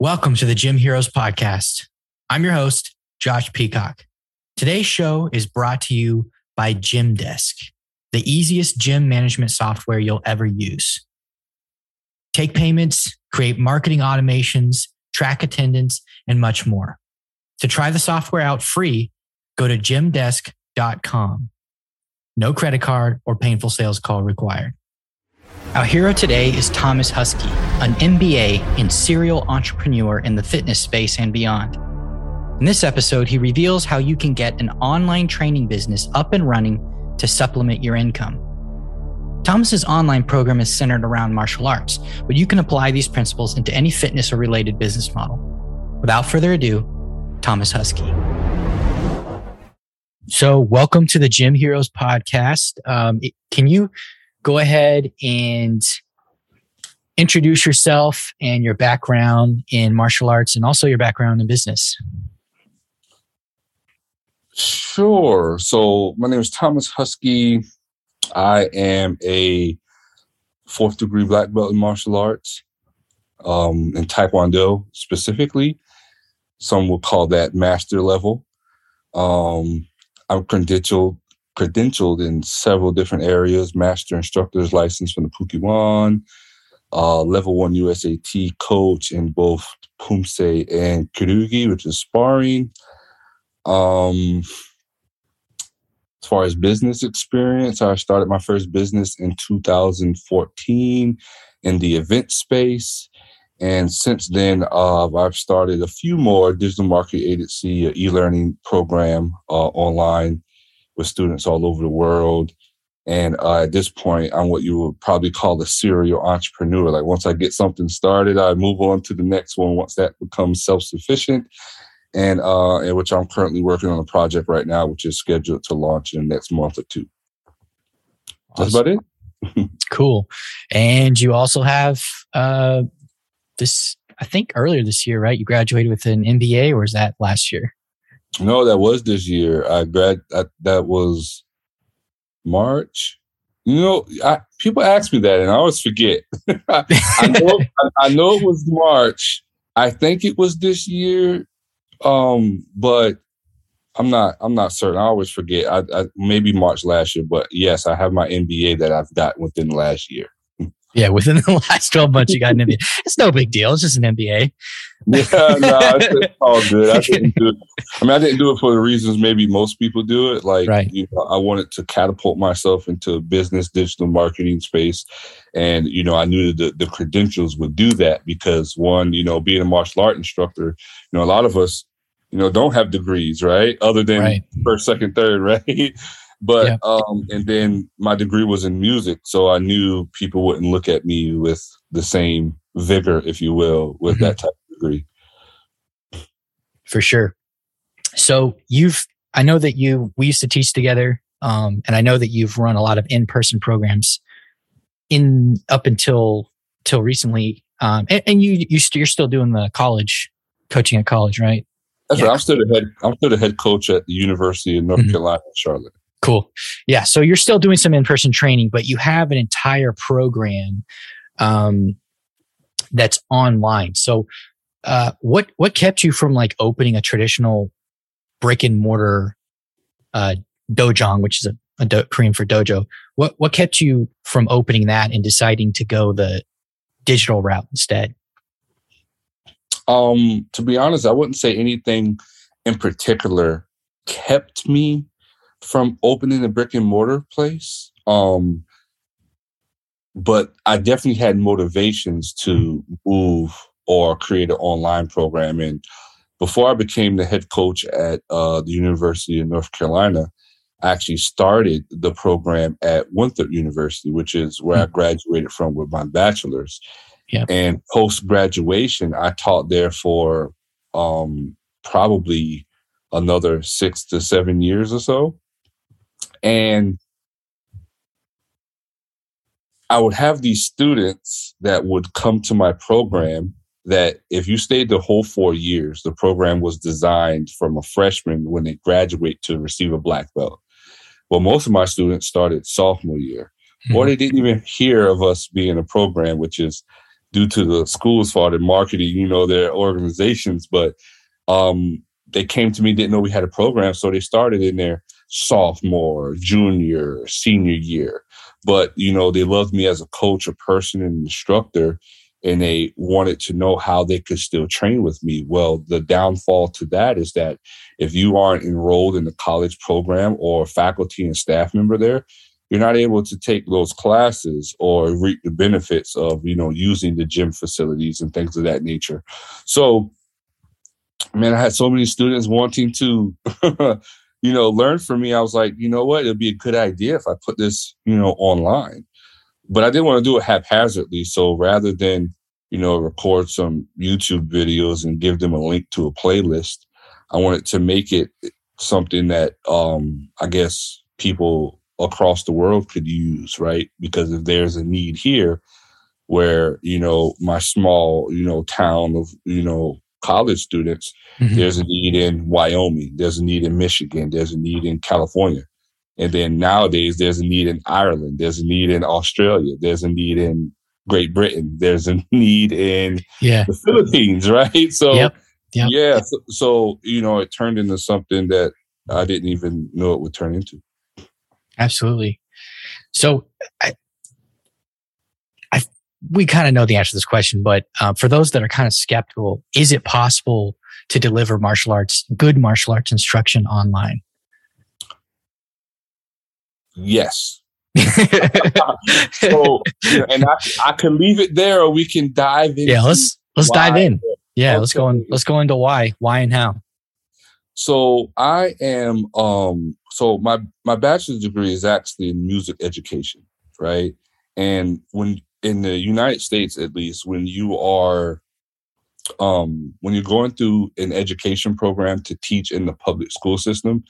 Welcome to the Gym Heroes Podcast. I'm your host, Josh Peacock. Today's show is brought to you by Gymdesk, the easiest gym management software you'll ever use. Take payments, create marketing automations, track attendance, and much more. To try the software out free, go to gymdesk.com. No credit card or painful sales call required. Our hero today is Thomas Huskey, an MBA and serial entrepreneur in the fitness space and beyond. In this episode, he reveals how you can get an online training business up and running to supplement your income. Thomas's online program is centered around martial arts, but you can apply these principles into any fitness or related business model. Without further ado, Thomas Huskey. So, welcome to the Gym Heroes podcast. Um, can you go ahead and introduce yourself and your background in martial arts and also your background in business? Sure. So my name is Thomas Huskey. I am a fourth degree black belt in martial arts, um, in Taekwondo specifically. Some will call that master level. Um, I'm credentialed credentialed in several different areas, master instructor's license from the Kukkiwon, uh, level one USAT coach in both Poomsae and Kyorugi, which is sparring. Um, far as business experience, I started my first business in 2014 in the event space. And since then, uh, I've started a few more digital marketing agency e-learning program uh, online with students all over the world. And uh, at this point, I'm what you would probably call a serial entrepreneur. Like once I get something started, I move on to the next one once that becomes self-sufficient and uh, which I'm currently working on a project right now, which is scheduled to launch in the next month or two. That's about it. cool. And you also have uh, this, I think earlier this year, right? You graduated with an MBA, or is that last year? No, that was this year. I grad. I, that was March. You know, I, people ask me that, and I always forget. I, know, I know it was March. I think it was this year um, but I'm not. I'm not certain. I always forget. I, I, maybe March last year, but yes, I have my MBA that I've got within last year. Yeah, within the last 12 months, you got an MBA. It's no big deal. It's just an MBA. yeah, no, it's, all good. I didn't do it. I mean, I didn't do it for the reasons maybe most people do it. Like, right. you know, I wanted to catapult myself into business digital marketing space, and you know, I knew that the, the credentials would do that because one, you know, being a martial art instructor, you know, a lot of us you know, don't have degrees, right? Other than right. first, second, third, right? But yeah. um, and then my degree was in music, so I knew people wouldn't look at me with the same vigor, if you will, with mm-hmm. that type of degree. For sure. So you've, I know that you, we used to teach together, um, and I know that you've run a lot of in-person programs in up until till recently, um, and, and you you you're still doing the college coaching at college, right? That's yeah. right. I'm still the head. I'm still the head coach at the University of North mm-hmm. Carolina in Charlotte. Cool. Yeah. So you're still doing some in-person training, but you have an entire program um, that's online. So, uh, what what kept you from like opening a traditional brick and mortar uh, dojang, which is a, a do- Korean for dojo? What what kept you from opening that and deciding to go the digital route instead? Um, to be honest, I wouldn't say anything in particular kept me from opening a brick and mortar place. Um, but I definitely had motivations to move or create an online program. And before I became the head coach at uh, the University of North Carolina, I actually started the program at Winthrop University, which is where mm-hmm. I hmm. graduated from with my bachelor's. Yeah. And post graduation, I taught there for um, probably another six to seven years or so. And I would have these students that would come to my program that if you stayed the whole four years, the program was designed from a freshman when they graduate to receive a black belt. Well, most of my students started sophomore year, mm-hmm. or they didn't even hear of us being a program, which is due to the school's fault in marketing, you know, their organizations. But um, they came to me, didn't know we had a program, so they started in their sophomore, junior, senior year. But you know, they loved me as a coach, a person, an instructor, and they wanted to know how they could still train with me. Well, the downfall to that is that if you aren't enrolled in the college program or faculty and staff member there, you're not able to take those classes or reap the benefits of you know using the gym facilities and things of that nature. So, man, I had so many students wanting to. you know, learn from me. I was like, you know what, it'd be a good idea if I put this, you know, online but I didn't want to do it haphazardly. So rather than, you know, record some YouTube videos and give them a link to a playlist, I wanted to make it something that um, I guess people across the world could use, right? Because if there's a need here where, you know, my small, you know, town of, you know, college students, mm-hmm. there's a need in Wyoming, there's a need in Michigan, there's a need in California. And then nowadays, there's a need in Ireland, there's a need in Australia, there's a need in Great Britain, there's a need in yeah. the Philippines, right? So, yep. Yep. yeah, so, so, you know, it turned into something that I didn't even know it would turn into. Absolutely. So, I we kind of know the answer to this question, but uh, for those that are kind of skeptical, is it possible to deliver martial arts, good martial arts instruction online? Yes. so, and I, I can leave it there, or we can dive in. Yeah, let's let's dive in. Yeah, okay. let's go. Let's go into why, why, and how. So I am. Um. So my my bachelor's degree is actually in music education, right? And when in the United States, at least, when you are um, when you're going through an education program to teach in the public school system,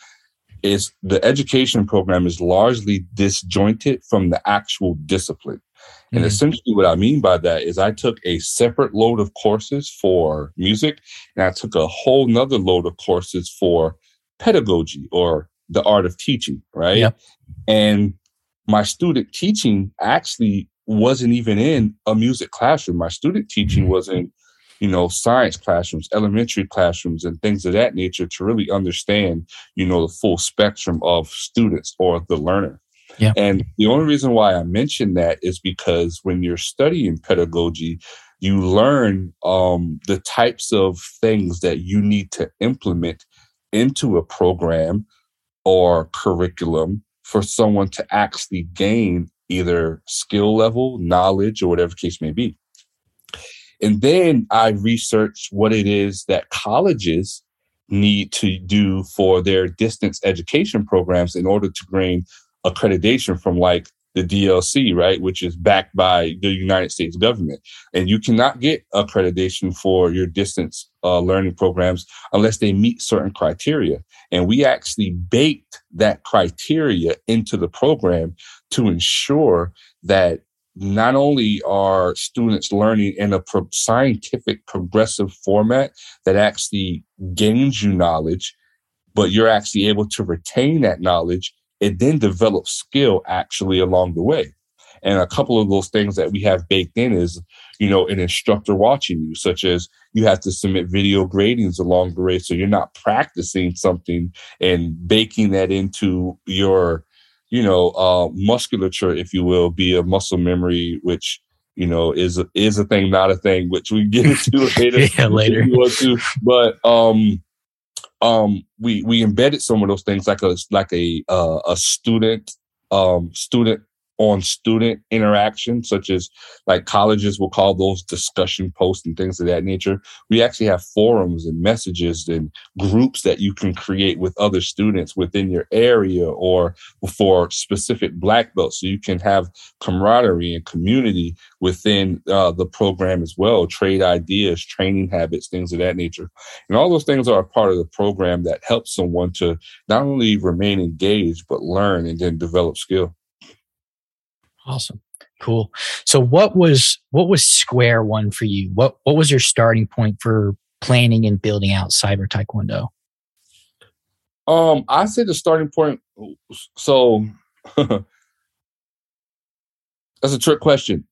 is the education program is largely disjointed from the actual discipline. And mm-hmm. essentially, what I mean by that is I took a separate load of courses for music, and I took a whole nother load of courses for pedagogy or the art of teaching, right? Yep. And my student teaching actually wasn't even in a music classroom. My student teaching mm-hmm. was in you know, science classrooms, elementary classrooms, and things of that nature to really understand, you know, the full spectrum of students or the learner. Yeah. And the only reason why I mention that is because when you're studying pedagogy, you learn um, the types of things that you need to implement into a program or curriculum for someone to actually gain either skill level, knowledge, or whatever case may be. And then I researched what it is that colleges need to do for their distance education programs in order to gain accreditation from like the DLC, right, which is backed by the United States government. And you cannot get accreditation for your distance uh, learning programs unless they meet certain criteria. And we actually baked that criteria into the program to ensure that not only are students learning in a pro- scientific progressive format that actually gains you knowledge, but you're actually able to retain that knowledge and then develop skill actually along the way. And a couple of those things that we have baked in is, you know, an instructor watching you, such as you have to submit video gradings along the way. So you're not practicing something and baking that into your you know, uh, musculature, if you will, be a muscle memory, which you know is a, is a thing, not a thing, which we get into later. yeah, later. To. But um, um, we we embedded some of those things like a like a uh, a student um student on student interaction, such as like colleges will call those discussion posts and things of that nature. We actually have forums and messages and groups that you can create with other students within your area or for specific black belts. So you can have camaraderie and community within uh, the program as well, trade ideas, training habits, things of that nature. And all those things are a part of the program that helps someone to not only remain engaged, but learn and then develop skill. Awesome. Cool. So what was what was square one for you? What what was your starting point for planning and building out cyber taekwondo? Um, I say the starting point. So that's a trick question.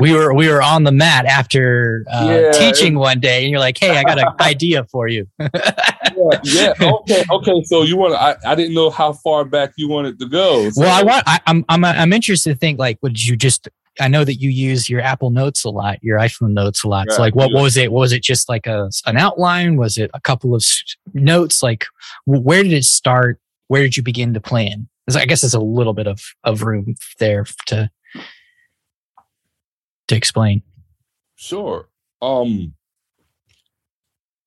We were we were on the mat after uh, yeah, teaching one day, and you're like, "Hey, I got an idea for you." yeah, yeah, okay, okay. So you want? I, I didn't know how far back you wanted to go. So. Well, I want. I, I'm I'm I'm interested to think like, would you just? I know that you use your Apple Notes a lot, your iPhone Notes a lot. so, like, what, what was it? What was it just like a an outline? Was it a couple of notes? Like, where did it start? Where did you begin to plan? I guess there's a little bit of of room there to to explain. Sure. Um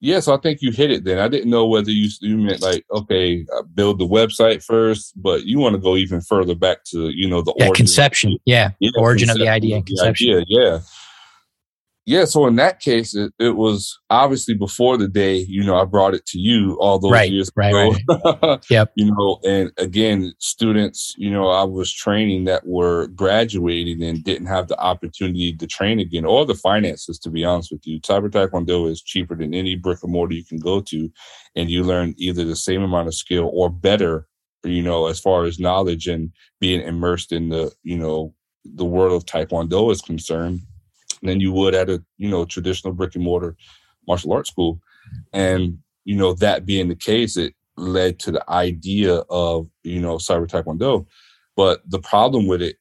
yeah, so I think you hit it then. I didn't know whether you, you meant like, okay, uh, build the website first, but you want to go even further back to, you know, the yeah, conception. Yeah. yeah. Origin of the idea and conception. Yeah, yeah yeah, so in that case, it, it, was obviously before the day, you know, I brought it to you all those right, years right, ago. Right. yep. You know, and again, students, you know, I was training that were graduating and didn't have the opportunity to train again or the finances, to be honest with you. Cyber Taekwondo is cheaper than any brick and mortar you can go to. And you learn either the same amount of skill or better, you know, as far as knowledge and being immersed in the, you know, the world of Taekwondo is concerned than you would at a you know traditional brick and mortar martial arts school. And you know that being the case it led to the idea of you know cyber taekwondo. But the problem with it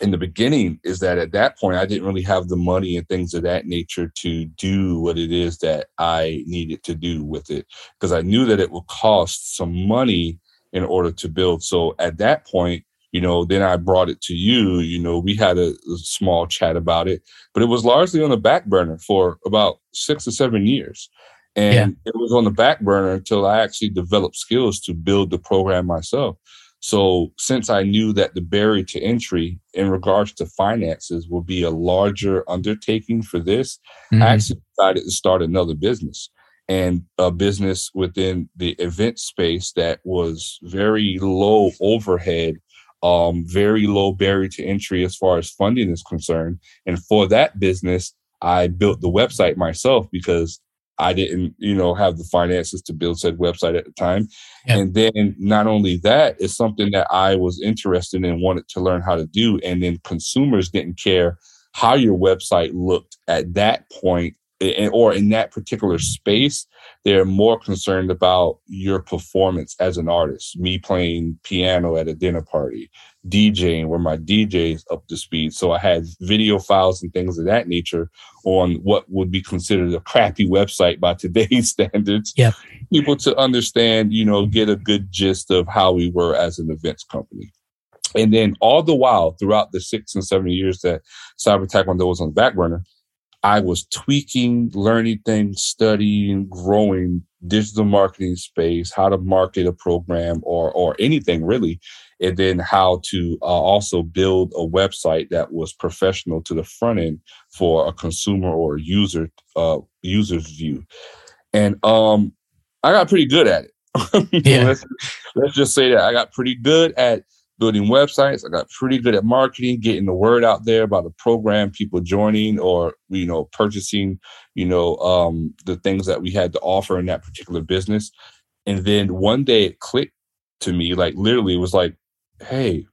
in the beginning is that at that point i didn't really have the money and things of that nature to do what it is that i needed to do with it because i knew that it would cost some money in order to build. So at that point you know then i brought it to you you know we had a, a, small chat about it but it was largely on the back burner for about six or seven years and yeah. it was on the back burner until i actually developed skills to build the program myself so since i knew that the barrier to entry in regards to finances would be a larger undertaking for this mm-hmm. i actually decided to start another business and a business within the event space that was very low overhead um, very low barrier to entry as far as funding is concerned. And for that business, I built the website myself because I didn't, you know, have the finances to build said website at the time. And then not only that, it's something that I was interested in, wanted to learn how to do. And then consumers didn't care how your website looked at that point or in that particular space, they're more concerned about your performance as an artist. Me playing piano at a dinner party, DJing where my DJ is up to speed. So I had video files and things of that nature on what would be considered a crappy website by today's standards. Yeah. People to understand, you know, get a good gist of how we were as an events company. And then all the while, throughout the six and seven years that Cyber Taekwondo was on the back burner, I was tweaking, learning things, studying, growing digital marketing space, how to market a program or or anything really, and then how to uh, also build a website that was professional to the front end for a consumer or user uh, user's view. And um, I got pretty good at it. yeah. let's, let's just say that I got pretty good at building websites. I got pretty good at marketing, getting the word out there about the program, people joining or you know purchasing, you know, um, the things that we had to offer in that particular business. And then one day it clicked to me, like literally, it was like, "Hey,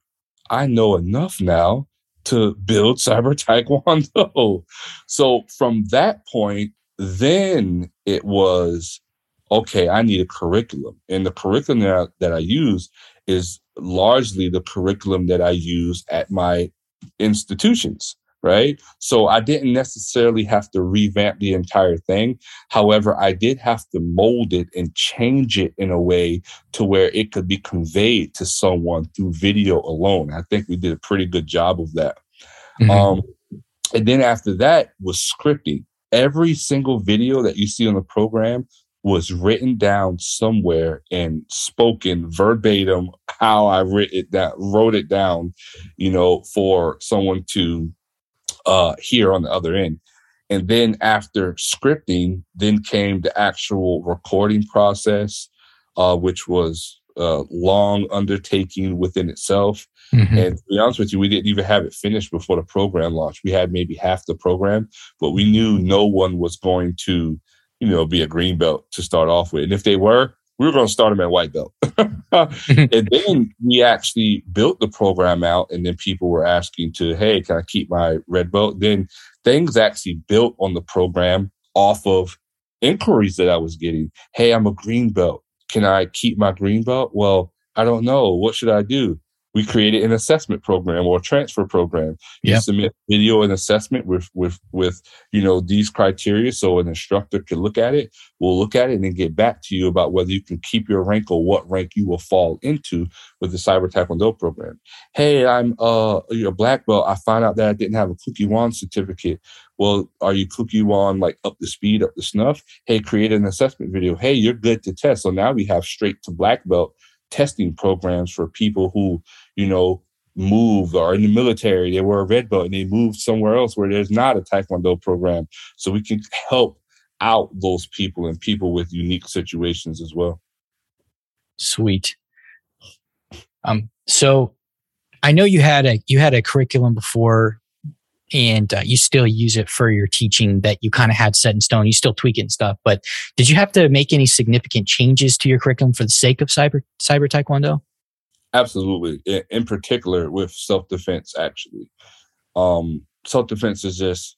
I know enough now to build cyber taekwondo." So from that point, then it was okay. I need a curriculum, and the curriculum that I, that I use is largely the curriculum that I use at my institutions, right? So I didn't necessarily have to revamp the entire thing. However, I did have to mold it and change it in a way to where it could be conveyed to someone through video alone. I think we did a pretty good job of that. Mm-hmm. Um, and then after that was scripting. Every single video that you see on the program was written down somewhere and spoken verbatim how I wrote it that wrote it down, you know, for someone to uh, hear on the other end. And then after scripting, then came the actual recording process, uh, which was a long undertaking within itself. Mm-hmm. And to be honest with you, we didn't even have it finished before the program launched. We had maybe half the program, but we knew no one was going to, you know, be a green belt to start off with. And if they were, we were going to start them at white belt. and then we actually built the program out, and then people were asking to, hey, can I keep my red belt? Then things actually built on the program off of inquiries that I was getting. Hey, I'm a green belt. Can I keep my green belt? Well, I don't know. What should I do? We created an assessment program or a transfer program. You yep. submit video and assessment with with with you know these criteria, so an instructor can look at it. We'll look at it and then get back to you about whether you can keep your rank or what rank you will fall into with the Cyber Taekwondo program. Hey, I'm uh a black belt. I found out that I didn't have a Kukkiwon certificate. Well, are you Kukkiwon like up to speed, up to snuff? Hey, create an assessment video. Hey, you're good to test. So now we have straight to black belt testing programs for people who, you know, moved or in the military, they were a red belt and they moved somewhere else where there's not a Taekwondo program. So we can help out those people and people with unique situations as well. Sweet. Um, so I know you had a you had a curriculum before and uh, you still use it for your teaching that you kind of had set in stone. You still tweak it and stuff. But did you have to make any significant changes to your curriculum for the sake of cyber cyber taekwondo? Absolutely. In, in particular, with self defense, actually, um, self defense is just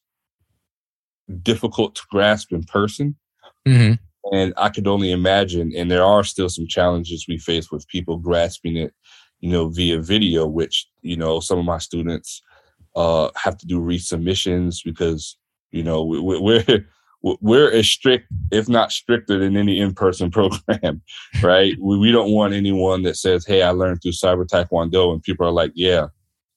difficult to grasp in person. Mm-hmm. And I could only imagine, and there are still some challenges we face with people grasping it, you know, via video, which, you know, some of my students uh, have to do resubmissions because you know we, we're we're as strict, if not stricter, than any in-person program, right? we, we don't want anyone that says, "Hey, I learned through Cyber Taekwondo," and people are like, "Yeah,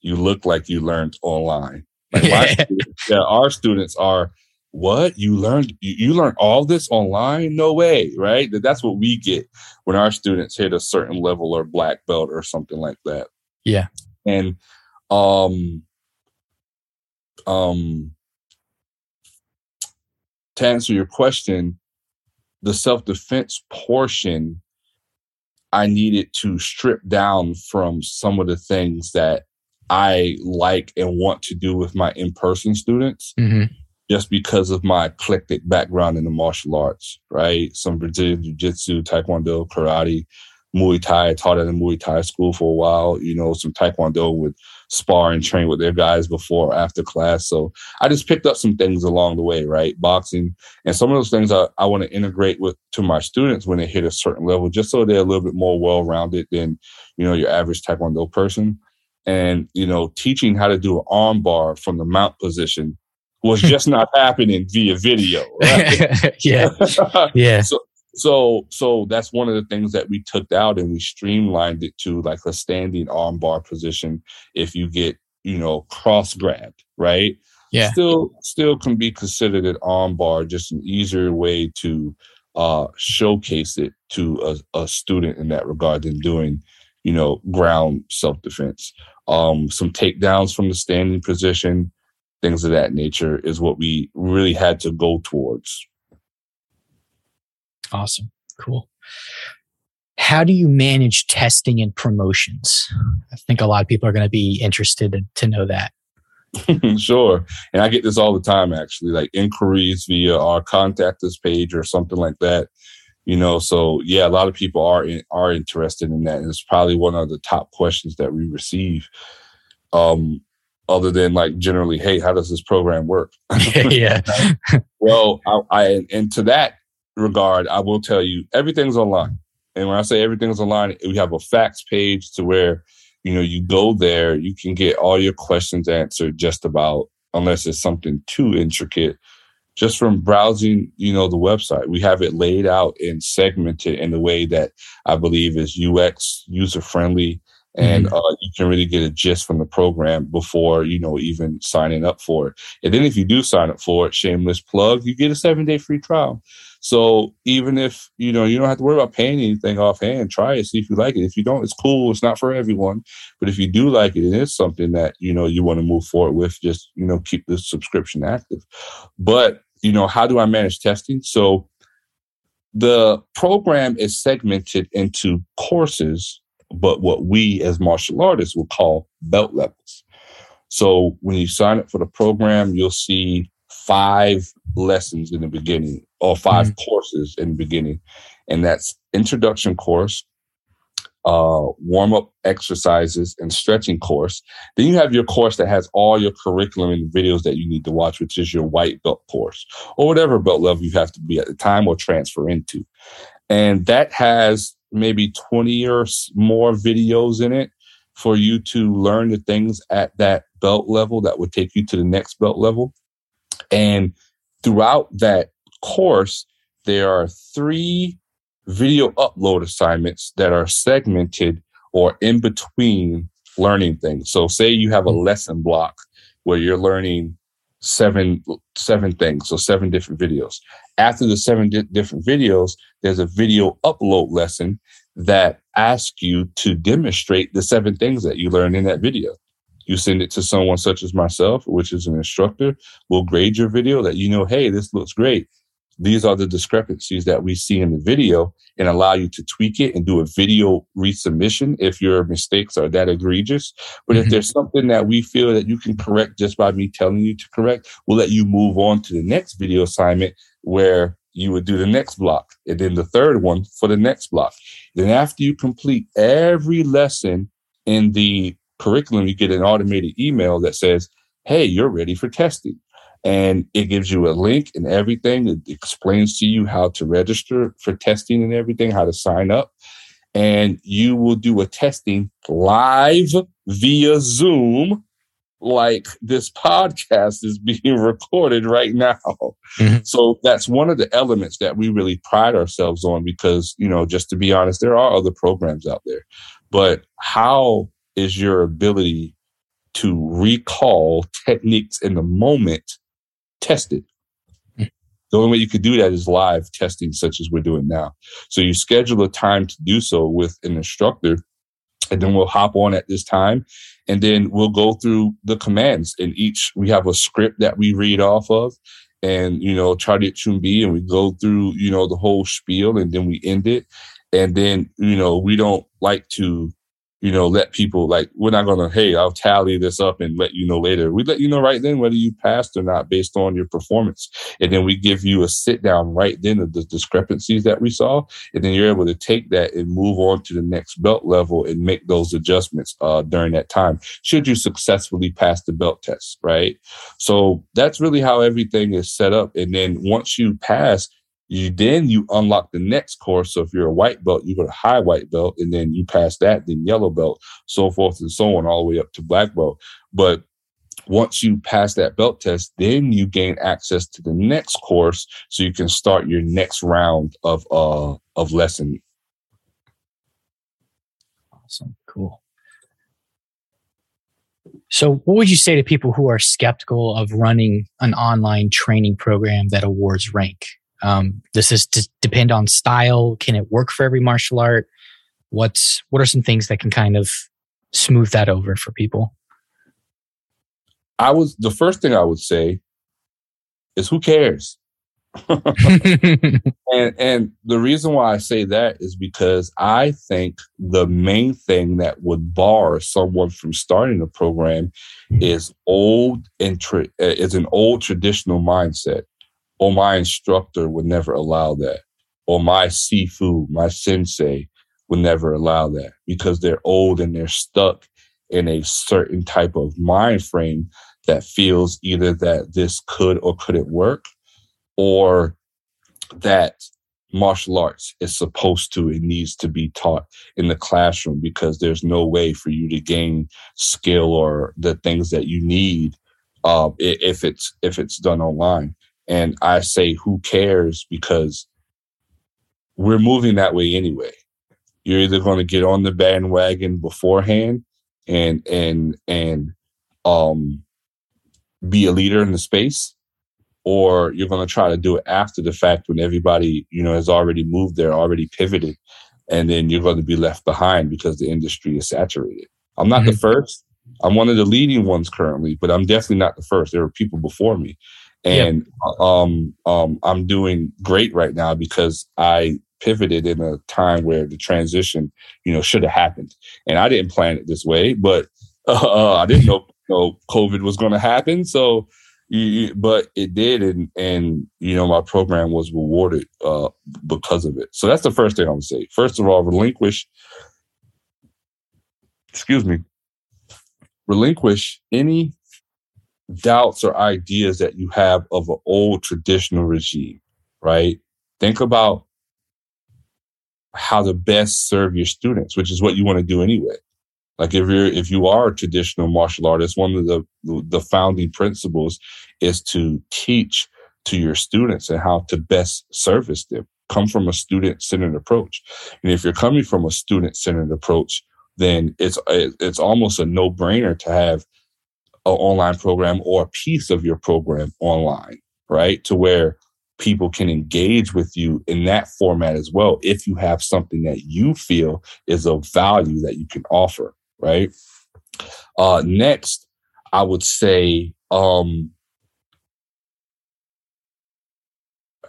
you look like you learned online." Like my students, yeah, our students are. What you learned? You, you learned all this online? No way, right? That's what we get when our students hit a certain level or black belt or something like that. Yeah, and um, um, to answer your question, the self defense portion, I needed to strip down from some of the things that I like and want to do with my in person students. Mm-hmm. Just because of my eclectic background in the martial arts, right? Some Brazilian Jiu Jitsu, Taekwondo, karate, Muay Thai. I taught at a Muay Thai school for a while, you know, some Taekwondo with spar and train with their guys before after class. So I just picked up some things along the way, right? Boxing and some of those things I, I want to integrate with to my students when they hit a certain level, just so they're a little bit more well rounded than, you know, your average Taekwondo person. And, you know, teaching how to do an arm bar from the mount position was just not happening via video. Right? yeah. Yeah. So, so, so that's one of the things that we took out and we streamlined it to like a standing armbar position. If you get, you know, cross grabbed, right? Yeah. Still, still can be considered an armbar, just an easier way to uh, showcase it to a, a student in that regard than doing, you know, ground self defense. Um, some takedowns from the standing position, things of that nature is what we really had to go towards Awesome. Cool. How do you manage testing and promotions? I think a lot of people are going to be interested to know that. sure. And I get this all the time, actually, like inquiries via our contact us page or something like that. You know, so yeah, a lot of people are in, are interested in that, and it's probably one of the top questions that we receive. Um, other than like generally, hey, how does this program work? yeah. well, I, I and to that regard, I will tell you everything's online. And when I say everything's online, we have a facts page to where, you know, you go there, you can get all your questions answered just about, unless it's something too intricate, just from browsing, you know, the website. We have it laid out and segmented in a way that I believe is UX user friendly. And mm-hmm. uh, you can really get a gist from the program before you know even signing up for it. And then if you do sign up for it, shameless plug, you get a seven day free trial. So even if you know you don't have to worry about paying anything offhand, try it, see if you like it. If you don't, it's cool. It's not for everyone, but if you do like it, it is something that you know you want to move forward with. Just you know keep the subscription active. But you know how do I manage testing? So the program is segmented into courses, but what we as martial artists will call belt levels. So when you sign up for the program, you'll see five lessons in the beginning or 5 mm-hmm. courses in the beginning. And that's introduction course, uh, warm up exercises and stretching course. Then you have your course that has all your curriculum and videos that you need to watch, which is your white belt course or whatever belt level you have to be at the time or transfer into. And that has maybe 20 or more videos in it for you to learn the things at that belt level that would take you to the next belt level. And throughout that course, there are three video upload assignments that are segmented or in between learning things. So say you have a mm-hmm. lesson block where you're learning seven seven things, so seven different videos. After the seven di- different videos, there's a video upload lesson that asks you to demonstrate the seven things that you learned in that video. You send it to someone such as myself, which is an instructor. We'll grade your video that you know, hey, this looks great these are the discrepancies that we see in the video and allow you to tweak it and do a video resubmission if your mistakes are that egregious. But mm-hmm. if there's something that we feel that you can correct just by me telling you to correct, we'll let you move on to the next video assignment where you would do the next block and then the third one for the next block. Then after you complete every lesson in the curriculum, you get an automated email that says, Hey, you're ready for testing and it gives you a link and everything. It explains to you how to register for testing and everything, how to sign up. And you will do a testing live via Zoom, like this podcast is being recorded right now. Mm-hmm. So that's one of the elements that we really pride ourselves on because, you know, just to be honest, there are other programs out there. But how is your ability to recall techniques in the moment tested. The only way you could do that is live testing, such as we're doing now. So you schedule a time to do so with an instructor, and then we'll hop on at this time, and then we'll go through the commands. And each we have a script that we read off of, and you know, charyeot junbi, and we go through you know the whole spiel, and then we end it. And then you know we don't like to you know, let people like, we're not to, hey, I'll tally this up and let you know later. We let you know right then whether you passed or not based on your performance. And then we give you a sit down right then of the discrepancies that we saw. And then you're able to take that and move on to the next belt level and make those adjustments uh, during that time, should you successfully pass the belt test, right? So that's really how everything is set up. And then once you pass, you then you unlock the next course. So if you're a white belt, you go to high white belt, and then you pass that, then yellow belt, so forth and so on, all the way up to black belt. But once you pass that belt test, then you gain access to the next course, so you can start your next round of uh of lesson. Awesome, cool. So, what would you say to people who are skeptical of running an online training program that awards rank? Um, does this d- depend on style? Can it work for every martial art? What's what are some things that can kind of smooth that over for people? I was the first thing I would say is who cares? and and the reason why I say that is because I think the main thing that would bar someone from starting a program is old and tra- is an old traditional mindset or my instructor would never allow that, or my sifu, my sensei would never allow that because they're old and they're stuck in a certain type of mind frame that feels either that this could or couldn't work or that martial arts is supposed to and needs to be taught in the classroom because there's no way for you to gain skill or the things that you need uh, if it's if it's done online and I say, who cares? Because we're moving that way anyway. You're either going to get on the bandwagon beforehand and, and, and, um, be a leader in the space, or you're going to try to do it after the fact when everybody, you know, has already moved there, already pivoted, and then you're going to be left behind because the industry is saturated. I'm not mm-hmm. the first. I'm one of the leading ones currently, but I'm definitely not the first. There are people before me. And yep. um, um, I'm doing great right now because I pivoted in a time where the transition, you know, should have happened. And I didn't plan it this way, but uh, I didn't know, know COVID was going to happen. So, but it did, and and you know my program was rewarded uh, because of it. So that's the first thing I'm gonna say. First of all, relinquish. Excuse me. Relinquish any doubts or ideas that you have of an old traditional regime. Right. Think about how to best serve your students, which is what you want to do anyway. Like if you're if you are a traditional martial artist, one of the the founding principles is to teach to your students and how to best service them. Come from a student centered approach, and if you're coming from a student centered approach, then it's it's almost a no brainer to have an online program or a piece of your program online, right? To where people can engage with you in that format as well if you have something that you feel is of value that you can offer right uh next i would say um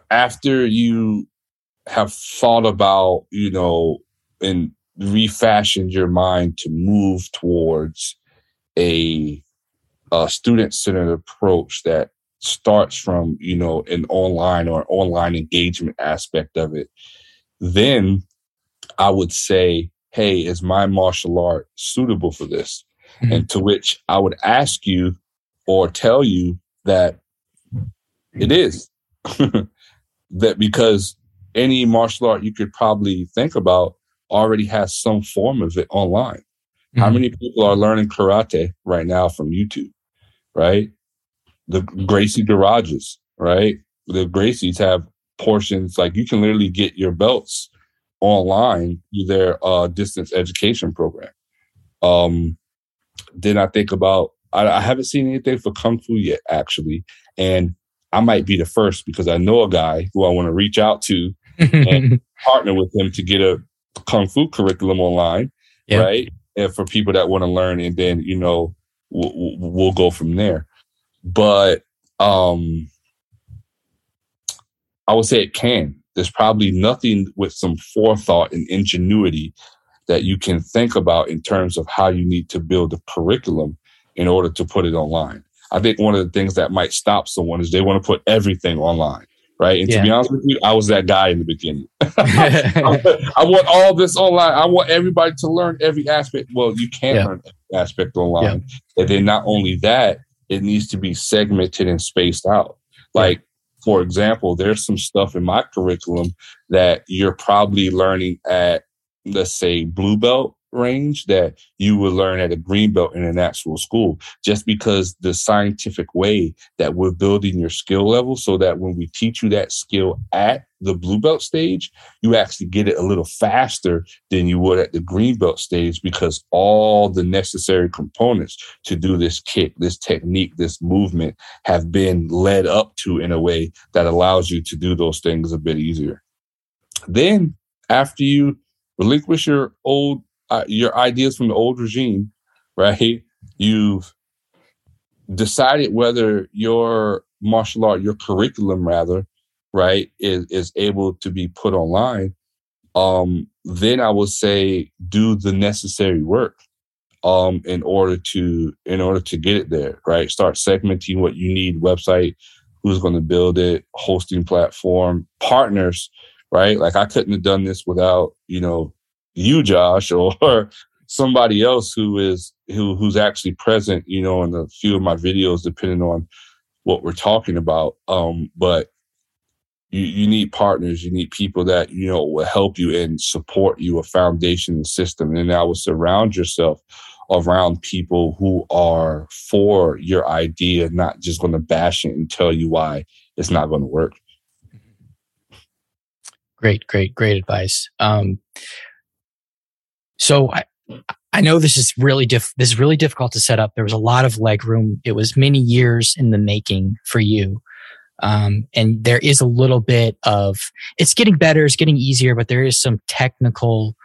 after you have thought about you know and refashioned your mind to move towards a, a student-centered approach that starts from you know an online or online engagement aspect of it. Then i would say hey is my martial art suitable for this? Mm-hmm. and to which i would ask you or tell you that it is. That because any martial art you could probably think about already has some form of it online. Mm-hmm. how many people are learning karate right now from youtube right the Gracie garages, right? The Gracies have portions like you can literally get your belts online through their uh, distance education program. Um, then I think about I, I haven't seen anything for kung fu yet, actually, and I might be the first because I know a guy who I want to reach out to and partner with him to get a kung fu curriculum online, right? And for people that want to learn, and then you know we'll, we'll go from there but um, I would say it can. There's probably nothing with some forethought and ingenuity that you can think about in terms of how you need to build a curriculum in order to put it online. I think one of the things that might stop someone is they want to put everything online. Right. And yeah. to be honest with you, I was that guy in the beginning. I, want all this online. I want everybody to learn every aspect. Well, you can't yeah. learn every aspect online. Yeah. And then not only that, it needs to be segmented and spaced out. Like, for example, there's some stuff in my curriculum that you're probably learning at, let's say, Blue Belt range that you would learn at a green belt in an actual school. Just because the scientific way that we're building your skill level so that when we teach you that skill at the blue belt stage you actually get it a little faster than you would at the green belt stage because all the necessary components to do this kick this technique this movement have been led up to in a way that allows you to do those things a bit easier. Then after you relinquish your old uh, your ideas from the old regime, right? You've decided whether your martial art, your curriculum rather, right, is, is able to be put online. Um, then I would say do the necessary work um, in order to in order to get it there, right? Start segmenting what you need, website, who's going to build it, hosting platform, partners, right? Like I couldn't have done this without, you know, you, Josh, or somebody else who is who who's actually present, you know, in a few of my videos, depending on what we're talking about. Um, but you, you need partners, you need people that, you know, will help you and support you, a foundation system. And I will surround yourself around people who are for your idea, not just going to bash it and tell you why it's not going to work. Great, great, great advice. Um, so I, I know this is really diff- this is really difficult to set up. There was a lot of leg room. It was many years in the making for you. Um, and there is a little bit of it's getting better, it's getting easier, but there is some technical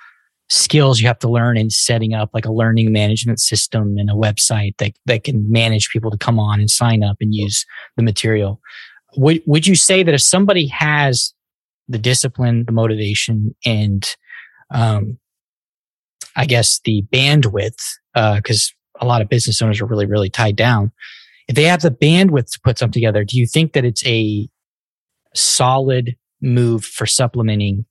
skills you have to learn in setting up like a learning management system and a website that, that can manage people to come on and sign up and use the material. Would, would you say that if somebody has the discipline, the motivation, and um, I guess the bandwidth, because uh, a lot of business owners are really, really tied down. If they have the bandwidth to put something together, do you think that it's a solid move for supplementing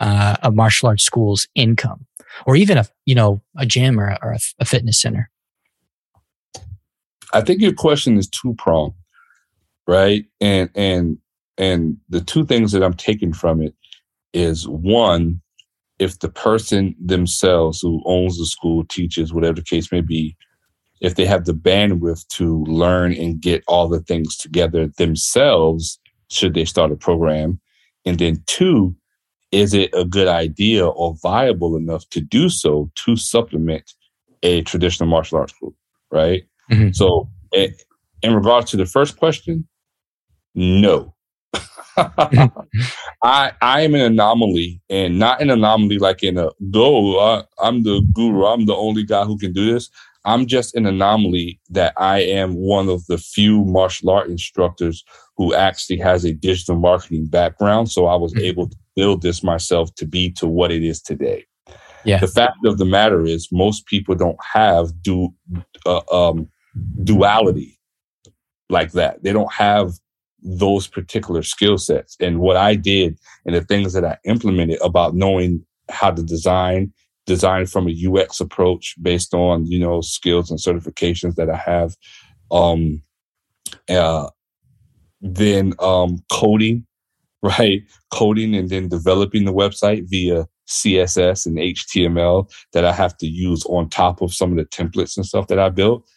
uh, a martial arts school's income, or even a you know a gym or, a, or a, a fitness center? I think your question is two pronged, right? And and and the two things that I'm taking from it is one, if the person themselves who owns the school, teaches, whatever the case may be, if they have the bandwidth to learn and get all the things together themselves, should they start a program? And then two, is it a good idea or viable enough to do so to supplement a traditional martial arts school? Right. Mm-hmm. So, in regards to the first question, no. I I am an anomaly, and not an anomaly like in a go. I'm the guru. I'm the only guy who can do this. I'm just an anomaly that I am one of the few martial art instructors who actually has a digital marketing background. So I was mm-hmm. able to build this myself to be to what it is today. Yeah. The fact of the matter is, most people don't have du- uh, um, duality like that. They don't have those particular skill sets. And what I did and the things that I implemented about knowing how to design, design from a UX approach based on, you know, skills and certifications that I have. Um, uh, then um, coding, right? Coding and then developing the website via CSS and HTML that I have to use on top of some of the templates and stuff that I built.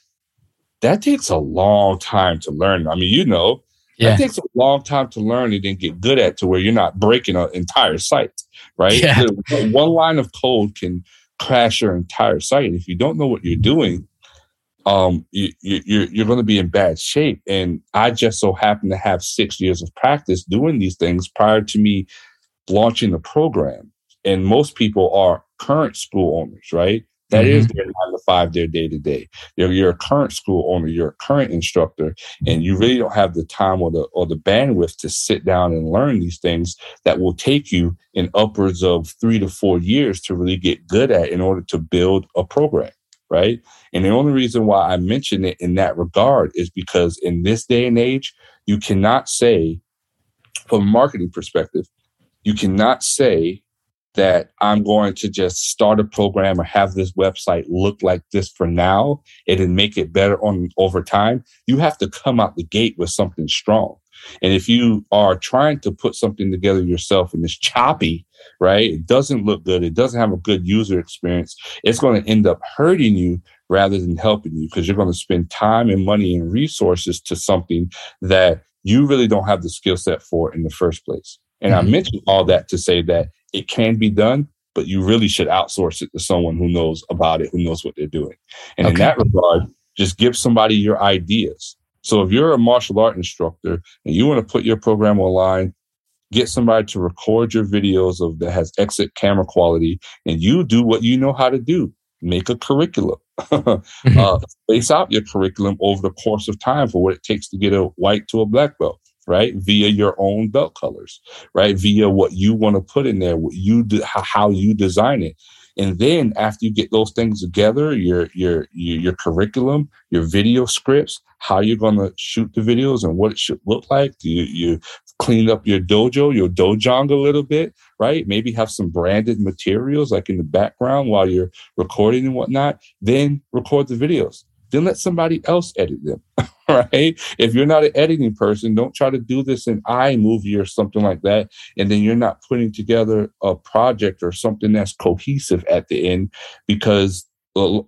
That takes a long time to learn. I mean, you know, yeah. That takes a long time to learn and then get good at to where you're not breaking an entire site, right? Yeah. One line of code can crash your entire site. And If you don't know what you're doing, um, you, you, you're, you're going to be in bad shape. And I just so happen to have six years of practice doing these things prior to me launching the program. And most people are current school owners, right? That mm-hmm. is their nine to five, their day to day. You're, you're a current school owner, you're a current instructor, and you really don't have the time or the or the bandwidth to sit down and learn these things that will take you in upwards of three to four years to really get good at in order to build a program. Right. And the only reason why I mention it in that regard is because in this day and age, you cannot say, from a marketing perspective, you cannot say that I'm going to just start a program or have this website look like this for now and then make it better on over time. You have to come out the gate with something strong. And if you are trying to put something together yourself and it's choppy, right? It doesn't look good. It doesn't have a good user experience. It's going to end up hurting you rather than helping you because you're going to spend time and money and resources to something that you really don't have the skill set for in the first place. And mm-hmm. I mentioned all that to say that it can be done, but you really should outsource it to someone who knows about it, who knows what they're doing. And okay. in that regard, just give somebody your ideas. So if you're a martial art instructor and you want to put your program online, get somebody to record your videos of that has exit camera quality and you do what you know how to do. Make a curriculum. mm-hmm. uh, space out your curriculum over the course of time for what it takes to get a white to a black belt right? Via your own belt colors, right? Via what you want to put in there, what you do, how you design it. And then after you get those things together, your your your, your curriculum, your video scripts, how you're going to shoot the videos and what it should look like. You you clean up your dojo, your dojang a little bit, right? Maybe have some branded materials like in the background while you're recording and whatnot. Then record the videos then let somebody else edit them. right? If you're not an editing person, don't try to do this in iMovie or something like that. And then you're not putting together a project or something that's cohesive at the end because, uh,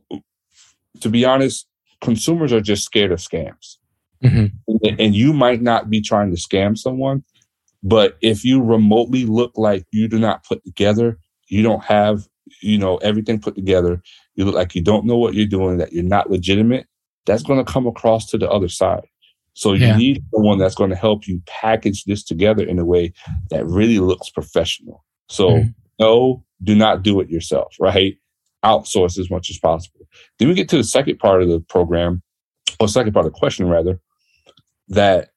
to be honest, consumers are just scared of scams. Mm-hmm. And you might not be trying to scam someone, but if you remotely look like you do not put together, you don't have, you know, everything put together, you look like you don't know what you're doing, that you're not legitimate, that's going to come across to the other side. So you yeah. need someone that's going to help you package this together in a way that really looks professional. So mm. no, do not do it yourself, right? Outsource as much as possible. Then we get to the second part of the program, or second part of the question rather, that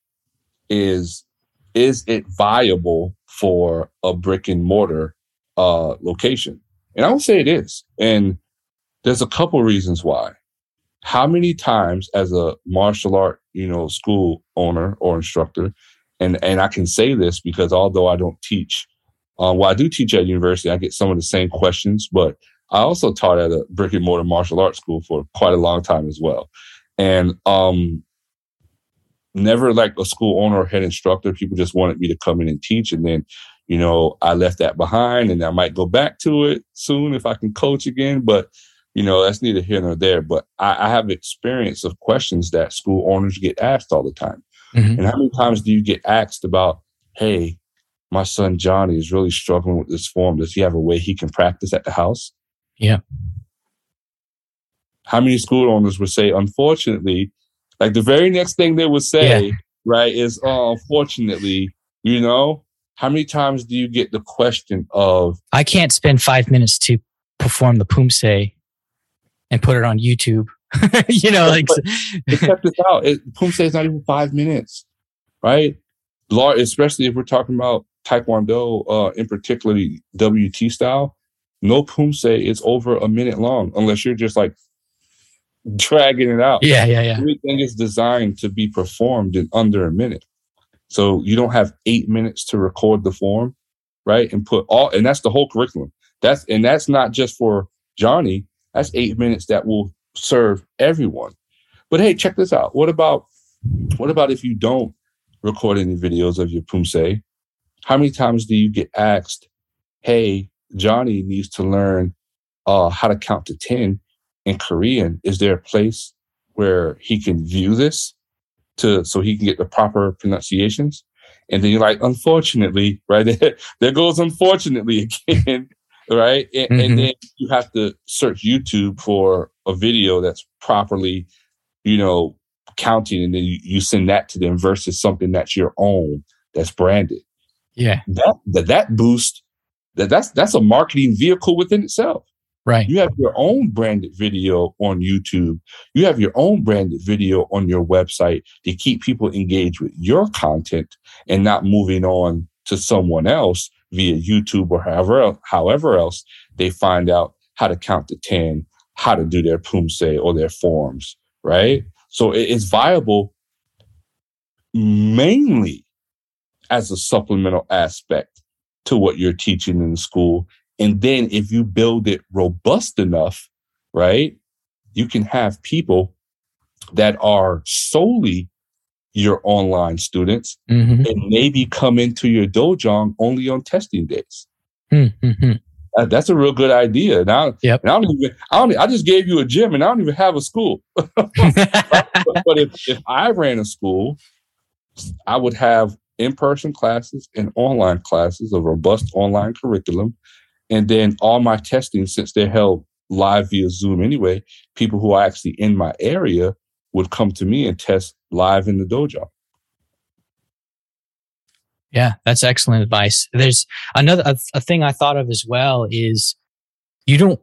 is is it viable for a brick and mortar uh, location? And I would say it is. And there's a couple reasons why. How many times as a martial art, you know, school owner or instructor, and and I can say this because although I don't teach, um, well, I do teach at university. I get some of the same questions, but I also taught at a brick and mortar martial arts school for quite a long time as well. And um, never like a school owner or head instructor. People just wanted me to come in and teach. And then, you know, I left that behind and I might go back to it soon if I can coach again. But, you know, that's neither here nor there. But I, I have experience of questions that school owners get asked all the time. Mm-hmm. And how many times do you get asked about, hey, my son Johnny is really struggling with this form. Does he have a way he can practice at the house? Yeah. How many school owners would say, unfortunately, like the very next thing they would say, yeah. right, is, oh, unfortunately, you know, how many times do you get the question of, I can't spend five minutes to perform the Poomsae and put it on YouTube. you know, like, check this out. It, Poomsae is not even five minutes, right? Law, especially if we're talking about Taekwondo, uh, in particularly WT style, no Poomsae is over a minute long unless you're just like dragging it out. Yeah, yeah, yeah. Everything is designed to be performed in under a minute. So you don't have eight minutes to record the form, right? And put all, and that's the whole curriculum. That's, and that's not just for Johnny. That's eight minutes that will serve everyone. But hey, check this out. What about, what about if you don't record any videos of your Poomsae? How many times do you get asked, hey, Johnny needs to learn uh, how to count to 10 in Korean, is there a place where he can view this to so he can get the proper pronunciations? And then you're like, unfortunately, right? there goes unfortunately again, right? And, mm-hmm. and, then you have to search YouTube for a video that's properly, you know, counting, and then you, you send that to them versus something that's your own that's branded. Yeah, that that, that boost that that's that's a marketing vehicle within itself. Right. You have your own branded video on YouTube. You have your own branded video on your website to keep people engaged with your content and not moving on to someone else via YouTube or however, however else they find out how to count to 10, how to do their Poomsae or their forms, right? So it's viable mainly as a supplemental aspect to what you're teaching in school and then if you build it robust enough, right, you can have people that are solely your online students mm-hmm. and maybe come into your dojo only on testing days. Mm-hmm. Uh, that's a real good idea. Now, yep. I don't even, I don't, I just gave you a gym and I don't even have a school. but, but if, if I ran a school, I would have in-person classes and online classes, a robust online curriculum and then all my testing, since they're held live via Zoom anyway, people who are actually in my area would come to me and test live in the dojo. Yeah, that's excellent advice. There's another a, a thing I thought of as well is you don't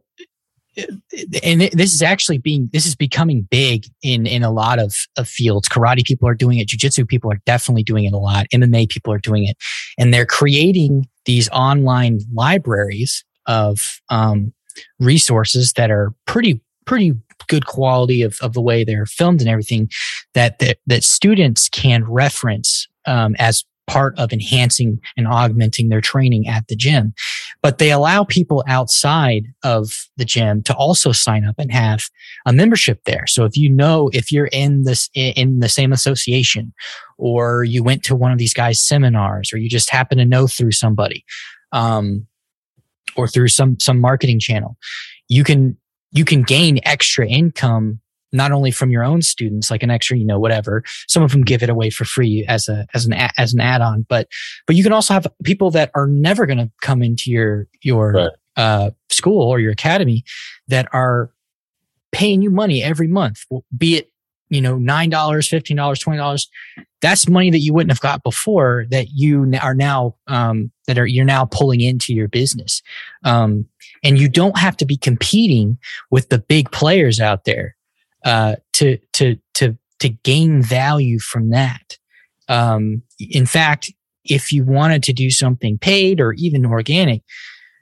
and this is actually being this is becoming big in in a lot of, of fields. Karate people are doing it. Jiu-jitsu people are definitely doing it a lot. Mma people are doing it. And they're creating these online libraries of um, resources that are pretty pretty good quality of, of the way they're filmed and everything that that, that students can reference um, as part of enhancing and augmenting their training at the gym. But they allow people outside of the gym to also sign up and have a membership there. So if you know, if you're in this, in the same association, or you went to one of these guys' seminars, or you just happen to know through somebody, um, or through some, some marketing channel, you can, you can gain extra income not only from your own students like an extra you know whatever some of them give it away for free as a as an as an add-on but but you can also have people that are never going to come into your your right. uh, school or your academy that are paying you money every month be it you know, $9, $15, $20, that's money that you wouldn't have got before that you are now, um, that are, you're now pulling into your business. Um, and you don't have to be competing with the big players out there, uh, to, to, to, to gain value from that. Um, in fact, if you wanted to do something paid or even organic,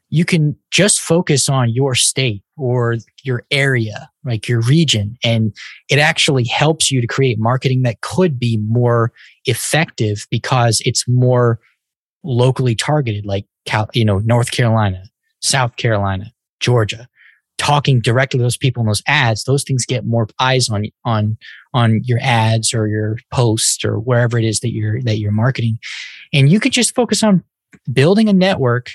you can just focus on your state or your area, like your region. And it actually helps you to create marketing that could be more effective because it's more locally targeted, like, you know, North Carolina, South Carolina, Georgia talking directly to those people in those ads, those things get more eyes on on on your ads or your posts or wherever it is that you're that you're marketing. And you could just focus on building a network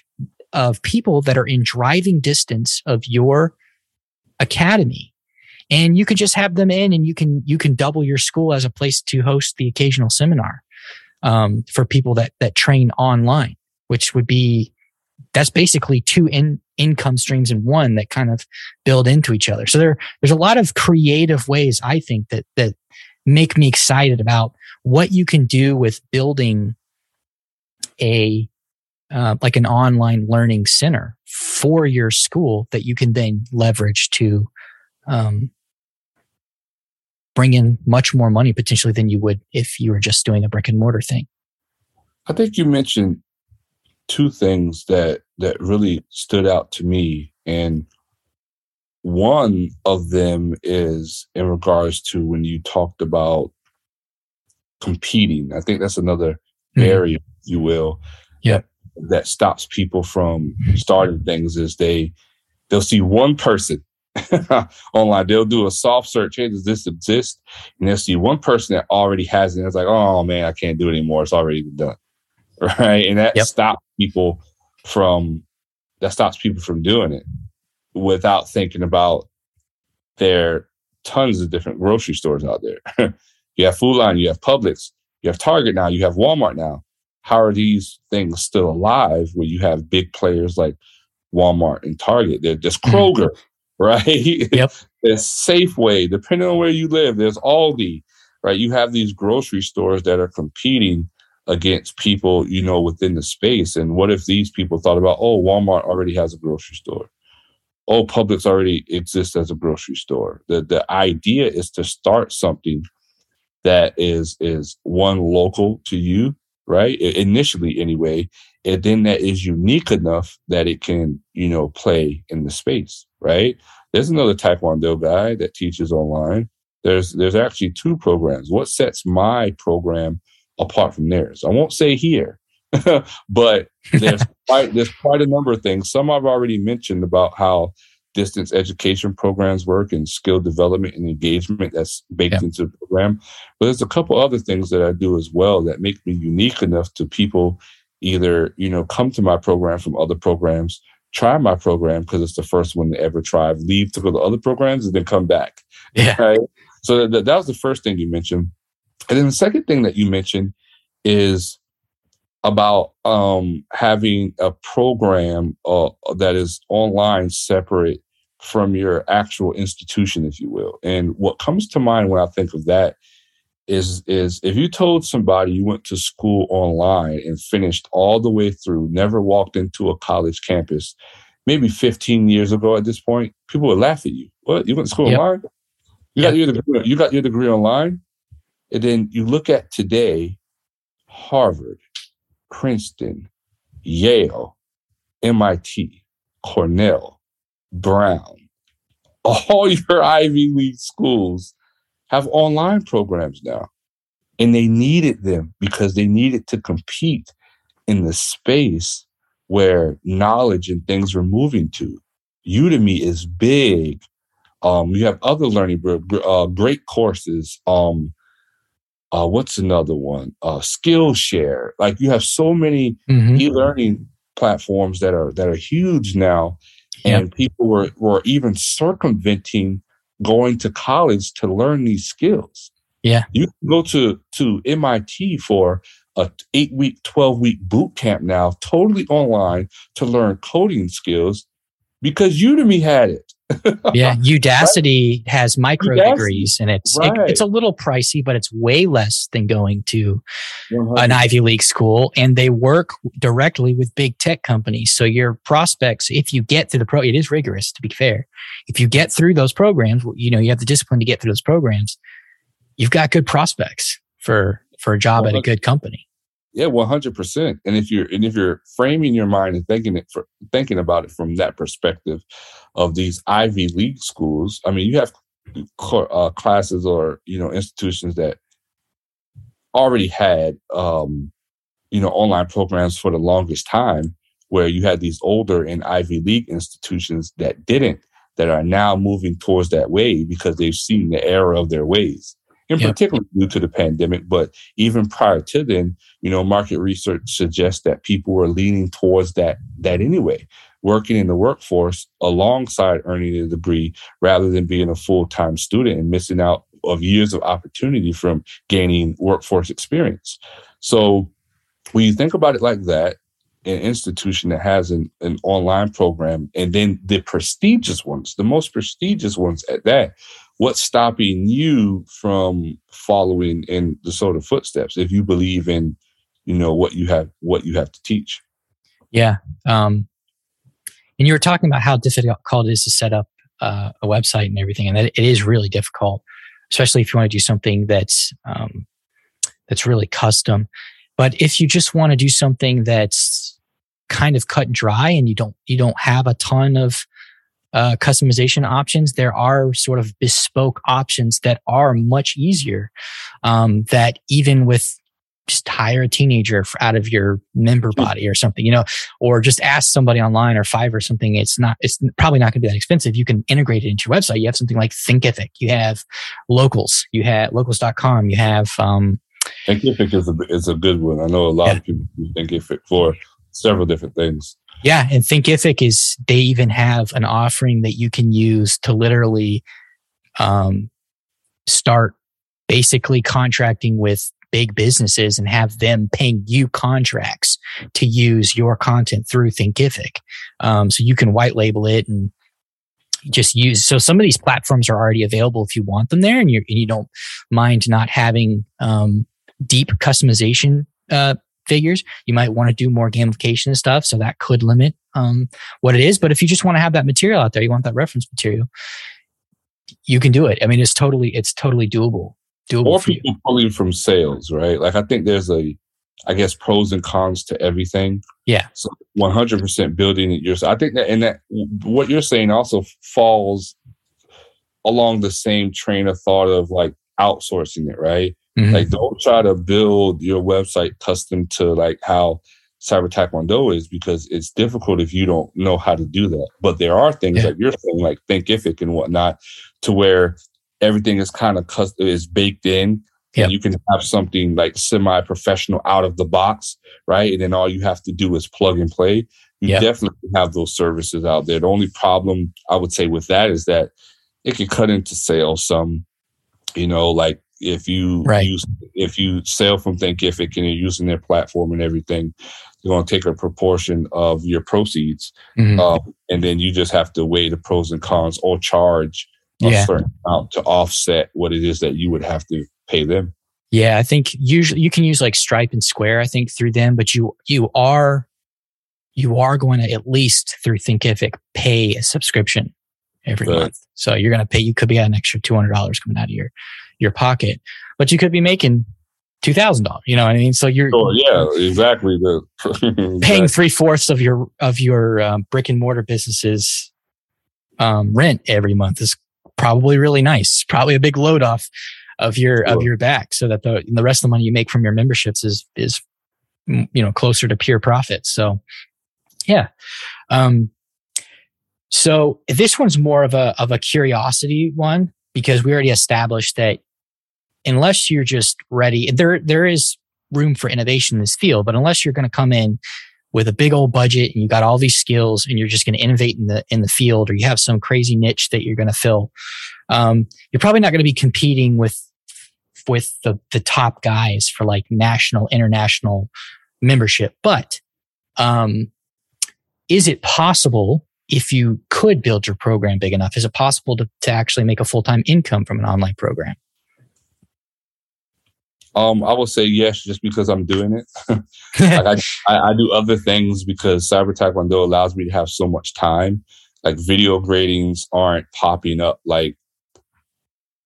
of people that are in driving distance of your academy. And you can just have them in and you can you can double your school as a place to host the occasional seminar um, for people that that train online, which would be that's basically two in, income streams in one that kind of build into each other. So there, there's a lot of creative ways I think that that make me excited about what you can do with building a uh, like an online learning center for your school that you can then leverage to um, bring in much more money potentially than you would if you were just doing a brick and mortar thing. I think you mentioned two things that that really stood out to me and one of them is in regards to when you talked about competing. I think that's another mm-hmm. area you will yeah. that stops people from starting things is they they'll see one person online. They'll do a soft search hey does this exist? And they'll see one person that already has it. And it's like oh man i can't do it anymore. It's already done right? And that yep. stops people from that stops people from doing it without thinking about there are tons of different grocery stores out there. you have Food Lion, you have Publix, you have Target now, you have Walmart now. How are these things still alive where you have big players like Walmart and Target? They're just mm-hmm. Kroger, right? Yep. there's Safeway, depending on where you live, there's Aldi, right? You have these grocery stores that are competing against people, you know, within the space. And what if these people thought about, oh, Walmart already has a grocery store? Oh, Publix already exists as a grocery store. The the idea is to start something that is is one local to you, right? Initially anyway, and then that is unique enough that it can, you know, play in the space, right? There's another Taekwondo guy that teaches online. There's there's actually two programs. What sets my program apart from theirs. I won't say here, but there's quite, there's quite a number of things. Some I've already mentioned about how distance education programs work and skill development and engagement that's baked yeah. into the program. But there's a couple other things that I do as well that make me unique enough to people either, you know, come to my program from other programs, try my program because it's the first one to ever try, leave to go to other programs and then come back. Yeah. Right? So that, that was the first thing you mentioned. And then the second thing that you mentioned is about um, having a program uh, that is online separate from your actual institution, if you will. And what comes to mind when I think of that is is if you told somebody you went to school online and finished all the way through, never walked into a college campus, maybe 15 years ago at this point, people would laugh at you. What? You went to school yep. online? You yep. got your degree, you got your degree online? And then you look at today, Harvard, Princeton, Yale, MIT, Cornell, Brown, all your Ivy League schools have online programs now. And they needed them because they needed to compete in the space where knowledge and things were moving to. Udemy is big. Um, you have other learning, uh, great courses. Um, uh, what's another one? Uh, Skillshare. Like you have so many mm-hmm. e-learning platforms that are that are huge now, and yep. people were were even circumventing going to college to learn these skills. Yeah, you can go to to MIT for a eight week, twelve week boot camp now, totally online to learn coding skills because Udemy had it. yeah, Udacity right? has micro Udacity. degrees, and it's right. it, it's a little pricey, but it's way less than going to 100. an Ivy League school. And they work directly with big tech companies. So your prospects, if you get through the pro, it is rigorous to be fair. If you get through those programs, you know you have the discipline to get through those programs. You've got good prospects for for a job at a good company. Yeah, one hundred percent. And if you're and if you're framing your mind and thinking it for thinking about it from that perspective of these Ivy League schools, I mean, you have uh, classes or you know institutions that already had um, you know online programs for the longest time, where you had these older and Ivy League institutions that didn't, that are now moving towards that way because they've seen the error of their ways in yep. particular due to the pandemic. But even prior to then, you know, market research suggests that people were leaning towards that that anyway, working in the workforce alongside earning a degree rather than being a full time student and missing out of years of opportunity from gaining workforce experience. So when you think about it like that, an institution that has an, an online program and then the prestigious ones, the most prestigious ones at that, what's stopping you from following in the sort of footsteps if you believe in you know what you have what you have to teach? Yeah um and you were talking about how difficult it is to set up uh, a website and everything and that it is really difficult especially if you want to do something that's um that's really custom. But if you just want to do something that's kind of cut dry and you don't you don't have a ton of uh, customization options, there are sort of bespoke options that are much easier. Um, that even with just hire a teenager out of your member body or something, you know, or just ask somebody online or Fiverr or something. It's not, it's probably not going to be that expensive. You can integrate it into your website. You have something like Thinkific. You have locals. You have locals.com. You have, um, Thinkific is a, is a good one. I know a lot yeah. of people use Thinkific for several different things. Yeah, and Thinkific is they even have an offering that you can use to literally um, start basically contracting with big businesses and have them paying you contracts to use your content through Thinkific. Um, so you can white label it and just use. So some of these platforms are already available if you want them there, and you and you don't mind not having um, deep customization uh, figures. You might want to do more gamification and stuff. So that could limit um, what it is. But if you just want to have that material out there, you want that reference material, you can do it. I mean, it's totally, it's totally doable. Doable or people pulling from sales, right? Like I think there's a, I guess pros and cons to everything. Yeah. So 100% building it yourself. I think that, and that what you're saying also falls along the same train of thought of like outsourcing it, right? Mm-hmm. Like, don't try to build your website custom to like how Cyber Taekwondo is because it's difficult if you don't know how to do that. But there are things yeah. like you're saying, like Thinkific and whatnot, to where everything is kind of custom, is baked in. Yep. And you can have something like semi professional out of the box, right? And then all you have to do is plug and play. You yep. definitely have those services out there. The only problem I would say with that is that it can cut into sales some, you know, like if you right. use if you sell from Thinkific and you're using their platform and everything, you're going to take a proportion of your proceeds, mm-hmm. um, and then you just have to weigh the pros and cons or charge yeah. a certain amount to offset what it is that you would have to pay them. Yeah, I think usually you can use like Stripe and Square. I think through them, but you you are you are going to at least through Thinkific pay a subscription every month. So you're going to pay. You could be an extra two hundred dollars coming out of your your pocket, but you could be making two thousand dollars. You know what I mean? So you're oh, yeah, exactly. The paying three fourths of your of your um, brick and mortar businesses um, rent every month is probably really nice. Probably a big load off of your sure. of your back, so that the the rest of the money you make from your memberships is is you know closer to pure profit. So yeah. Um, so this one's more of a of a curiosity one because we already established that unless you're just ready, there there is room for innovation in this field, but unless you're going to come in with a big old budget and you got all these skills and you're just going to innovate in the in the field or you have some crazy niche that you're going to fill, um, you're probably not going to be competing with with the the top guys for like national international membership. But um, is it possible if you could build your program big enough, is it possible to, to actually make a full time income from an online program? Um, I will say yes, just because I'm doing it. like I, I, I, do other things because Cyber Taekwondo allows me to have so much time. Like video gradings aren't popping up like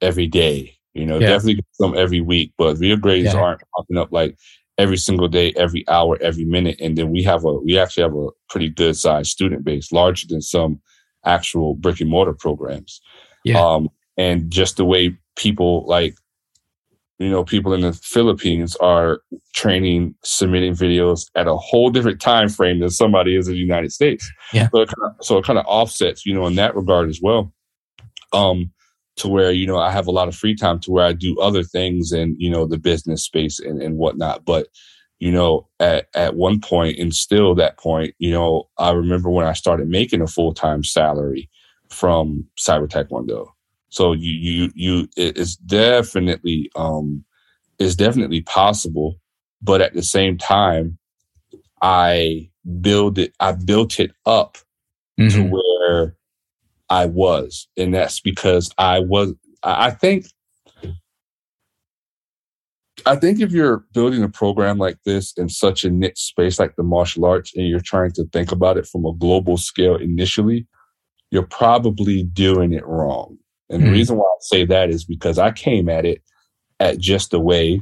every day. You know, yeah. definitely some every week, but video gradings yeah. aren't popping up like every single day, every hour, every minute. And then we have a we actually have a pretty good sized student base, larger than some actual brick and mortar programs. Yeah. Um, and just the way people like you know, people in the Philippines are training, submitting videos at a whole different time frame than somebody is in the United States. Yeah. So it kind of, so it kind of offsets, you know, in that regard as well. Um, to where you know I have a lot of free time to where I do other things and you know the business space and, and whatnot. But you know, at at one point and still that point, you know, I remember when I started making a full time salary from Cyber Taekwondo. So you you you it's definitely um it's definitely possible, but at the same time, I build it I built it up mm-hmm. to where I was. And that's because I was I think I think if you're building a program like this in such a niche space like the martial arts and you're trying to think about it from a global scale initially, you're probably doing it wrong. And mm-hmm. the reason why I say that is because I came at it at just a way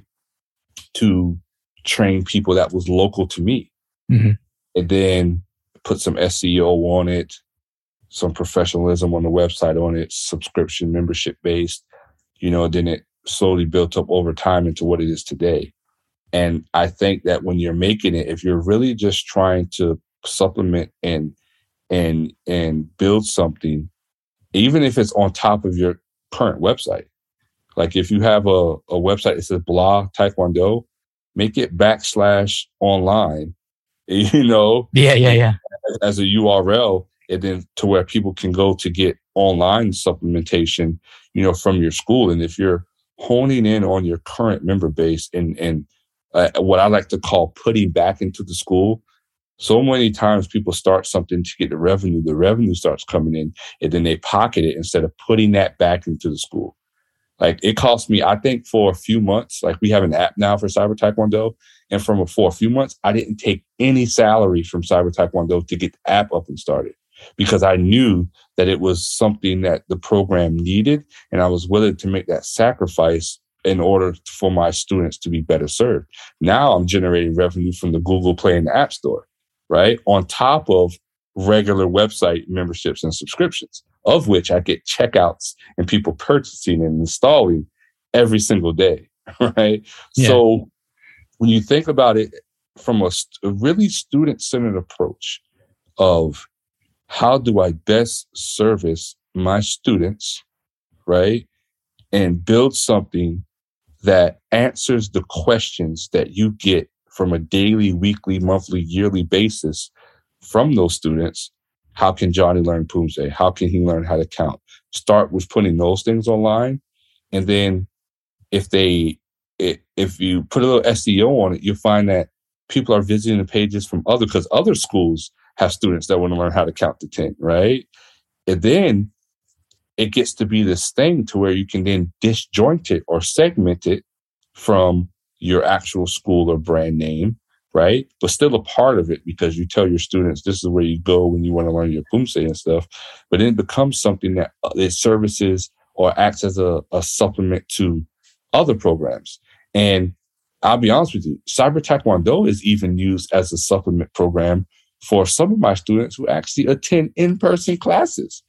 to train people that was local to me. Mm-hmm. And then put some SEO on it, some professionalism on the website on it, subscription membership based, you know, then it slowly built up over time into what it is today. And I think that when you're making it, if you're really just trying to supplement and and and build something even if it's on top of your current website. Like if you have a, a website that says blah taekwondo, make it backslash online, you know? Yeah, yeah, yeah. As a URL, and then to where people can go to get online supplementation, you know, from your school. And if you're honing in on your current member base and, and uh, what I like to call putting back into the school, so many times people start something to get the revenue, the revenue starts coming in, and then they pocket it instead of putting that back into the school. Like it cost me, I think for a few months, like we have an app now for Cyber Taekwondo. And from a, for a few months, I didn't take any salary from Cyber Taekwondo to get the app up and started because I knew that it was something that the program needed. And I was willing to make that sacrifice in order for my students to be better served. Now I'm generating revenue from the Google Play and the App Store right? On top of regular website memberships and subscriptions, of which I get checkouts and people purchasing and installing every single day, right? Yeah. So when you think about it from a, a really student centered approach of how do I best service my students, right? And build something that answers the questions that you get from a daily, weekly, monthly, yearly basis from those students, how can Johnny learn Poomsae? How can he learn how to count? Start with putting those things online. And then if they, if you put a little SEO on it, you'll find that people are visiting the pages from other, because other schools have students that want to learn how to count to 10, right? And then it gets to be this thing to where you can then disjoint it or segment it from your actual school or brand name, right? But still a part of it because you tell your students this is where you go when you want to learn your Poomsae and stuff. But then it becomes something that uh, it services or acts as a, a supplement to other programs. And I'll be honest with you, Cyber Taekwondo is even used as a supplement program for some of my students who actually attend in person classes.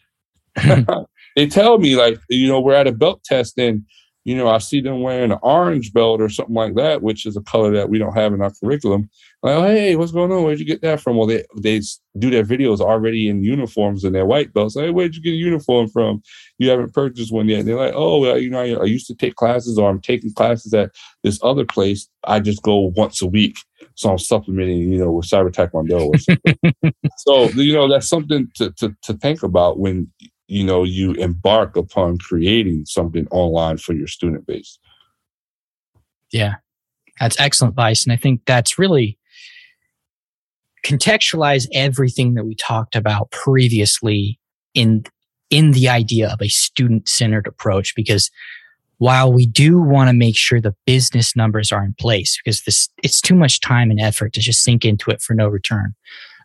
they tell me, like, you know, we're at a belt test and you know, I see them wearing an orange belt or something like that, which is a color that we don't have in our curriculum. Like, oh, hey, what's going on? Where'd you get that from? Well, they they do their videos already in uniforms and their white belts. Like, hey, where'd you get a uniform from? You haven't purchased one yet. And they're like, oh, well, you know, I, I used to take classes or I'm taking classes at this other place. I just go once a week. So I'm supplementing, you know, with Cyber Taekwondo or something. so, you know, that's something to, to, to think about when you know you embark upon creating something online for your student base yeah that's excellent advice and i think that's really contextualize everything that we talked about previously in in the idea of a student centered approach because while we do want to make sure the business numbers are in place because this it's too much time and effort to just sink into it for no return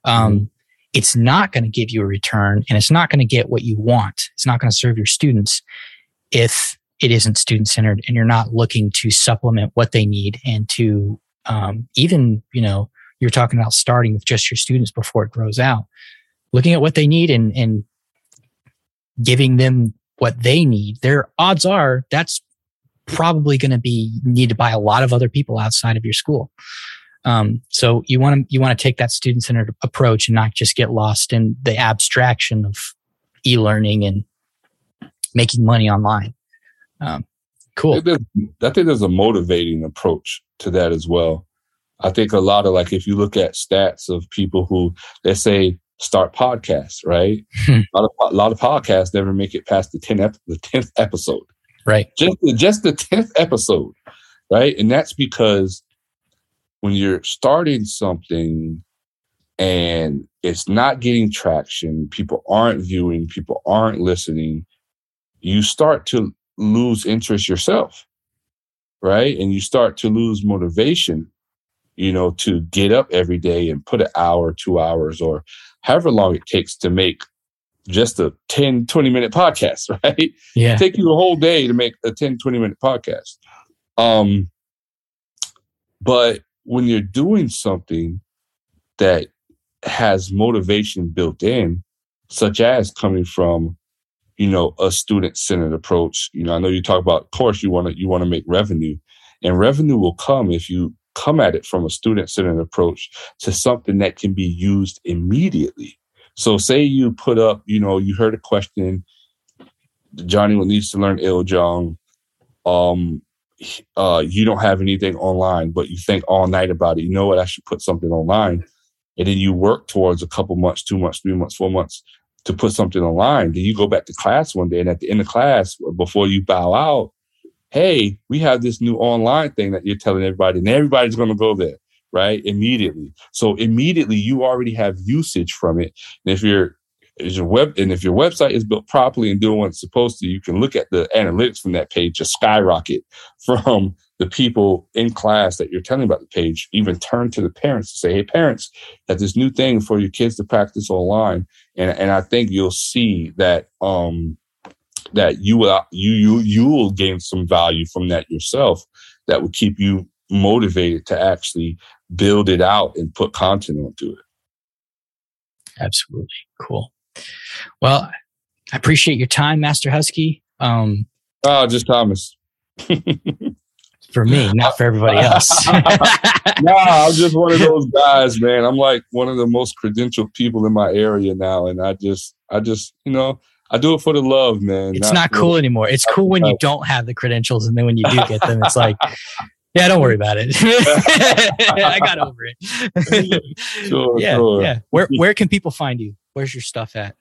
um, mm-hmm. It's not going to give you a return and it's not going to get what you want. It's not going to serve your students if it isn't student centered and you're not looking to supplement what they need and to um, even you know you're talking about starting with just your students before it grows out. Looking at what they need and, and giving them what they need their odds are that's probably going to be needed by a lot of other people outside of your school um, so you want to you want to take that student centered approach and not just get lost in the abstraction of e-learning and making money online um, cool I think, I think there's a motivating approach to that as well I think a lot of like if you look at stats of people who they say start podcasts, right? Hmm. a, lot of, a lot of podcasts never make it past the 10th ep- the 10th episode. Right. Just the, just the 10th episode, right? And that's because when you're starting something and it's not getting traction, people aren't viewing, people aren't listening, you start to lose interest yourself, right? And you start to lose motivation you know, to get up every day and put an hour, two hours, or however long it takes to make just a 10, 20 minute podcast, right? Yeah. Take you a whole day to make a 10, 20 minute podcast. Um, but when you're doing something that has motivation built in, such as coming from, you know, a student centered approach, you know, I know you talk about, of course, you want to, you want to make revenue and revenue will come if you come at it from a student centered approach to something that can be used immediately. So, say you put up, you know, you heard a question, Johnny needs to learn Il Jang. Um, uh, you don't have anything online, but you think all night about it. You know what? I should put something online. And then you work towards a couple months, two months, three months, four months to put something online. Then you go back to class one day, and at the end of class, before you bow out, hey, we have this new online thing that you're telling everybody, and everybody's going to go there, right? Immediately. So immediately you already have usage from it. And if your is your web and if your website is built properly and doing what it's supposed to, you can look at the analytics from that page just skyrocket from the people in class that you're telling about the page, even turn to the parents to say, Hey, parents, that this new thing for your kids to practice online. And and I think you'll see that um that you will you you you will gain some value from that yourself that will keep you motivated to actually build it out and put content onto it. Absolutely. Cool. Well, I appreciate your time, Master Huskey. Um, oh, just Thomas. for me, not for everybody else. no, I'm just one of those guys, man. I'm like one of the most credentialed people in my area now. And I just, I just, you know, I do it for the love, man. It's not, not cool anymore. It's cool when you don't have the credentials, and then when you do get them, it's like, yeah, don't worry about it. I got over it. sure, yeah, sure. yeah. Where where can people find you? Where's your stuff at?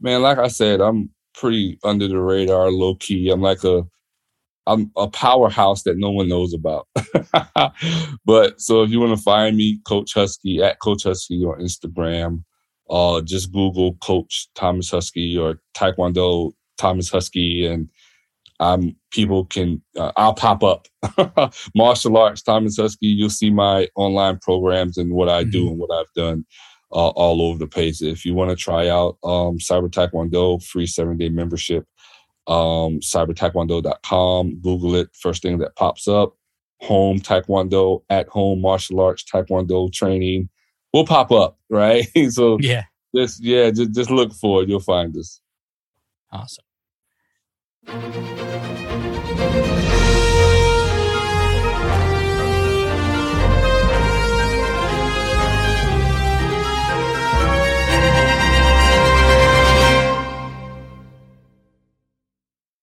Man, like I said, I'm pretty under the radar, low key. I'm like a I'm a powerhouse that no one knows about. but so if you want to find me, Coach Huskey at Coach Huskey on Instagram uh, just Google Coach Thomas Huskey or Taekwondo Thomas Huskey, and um, people can uh, I'll pop up martial arts Thomas Huskey. You'll see my online programs and what I mm-hmm. do and what I've done uh, all over the place. If you want to try out um, Cyber Taekwondo, free seven day membership, um, cybertaekwondo.com. Google it. First thing that pops up. Home Taekwondo at home martial arts Taekwondo training we'll pop up, right? so yeah, just yeah, just just look for it. You'll find us. Awesome.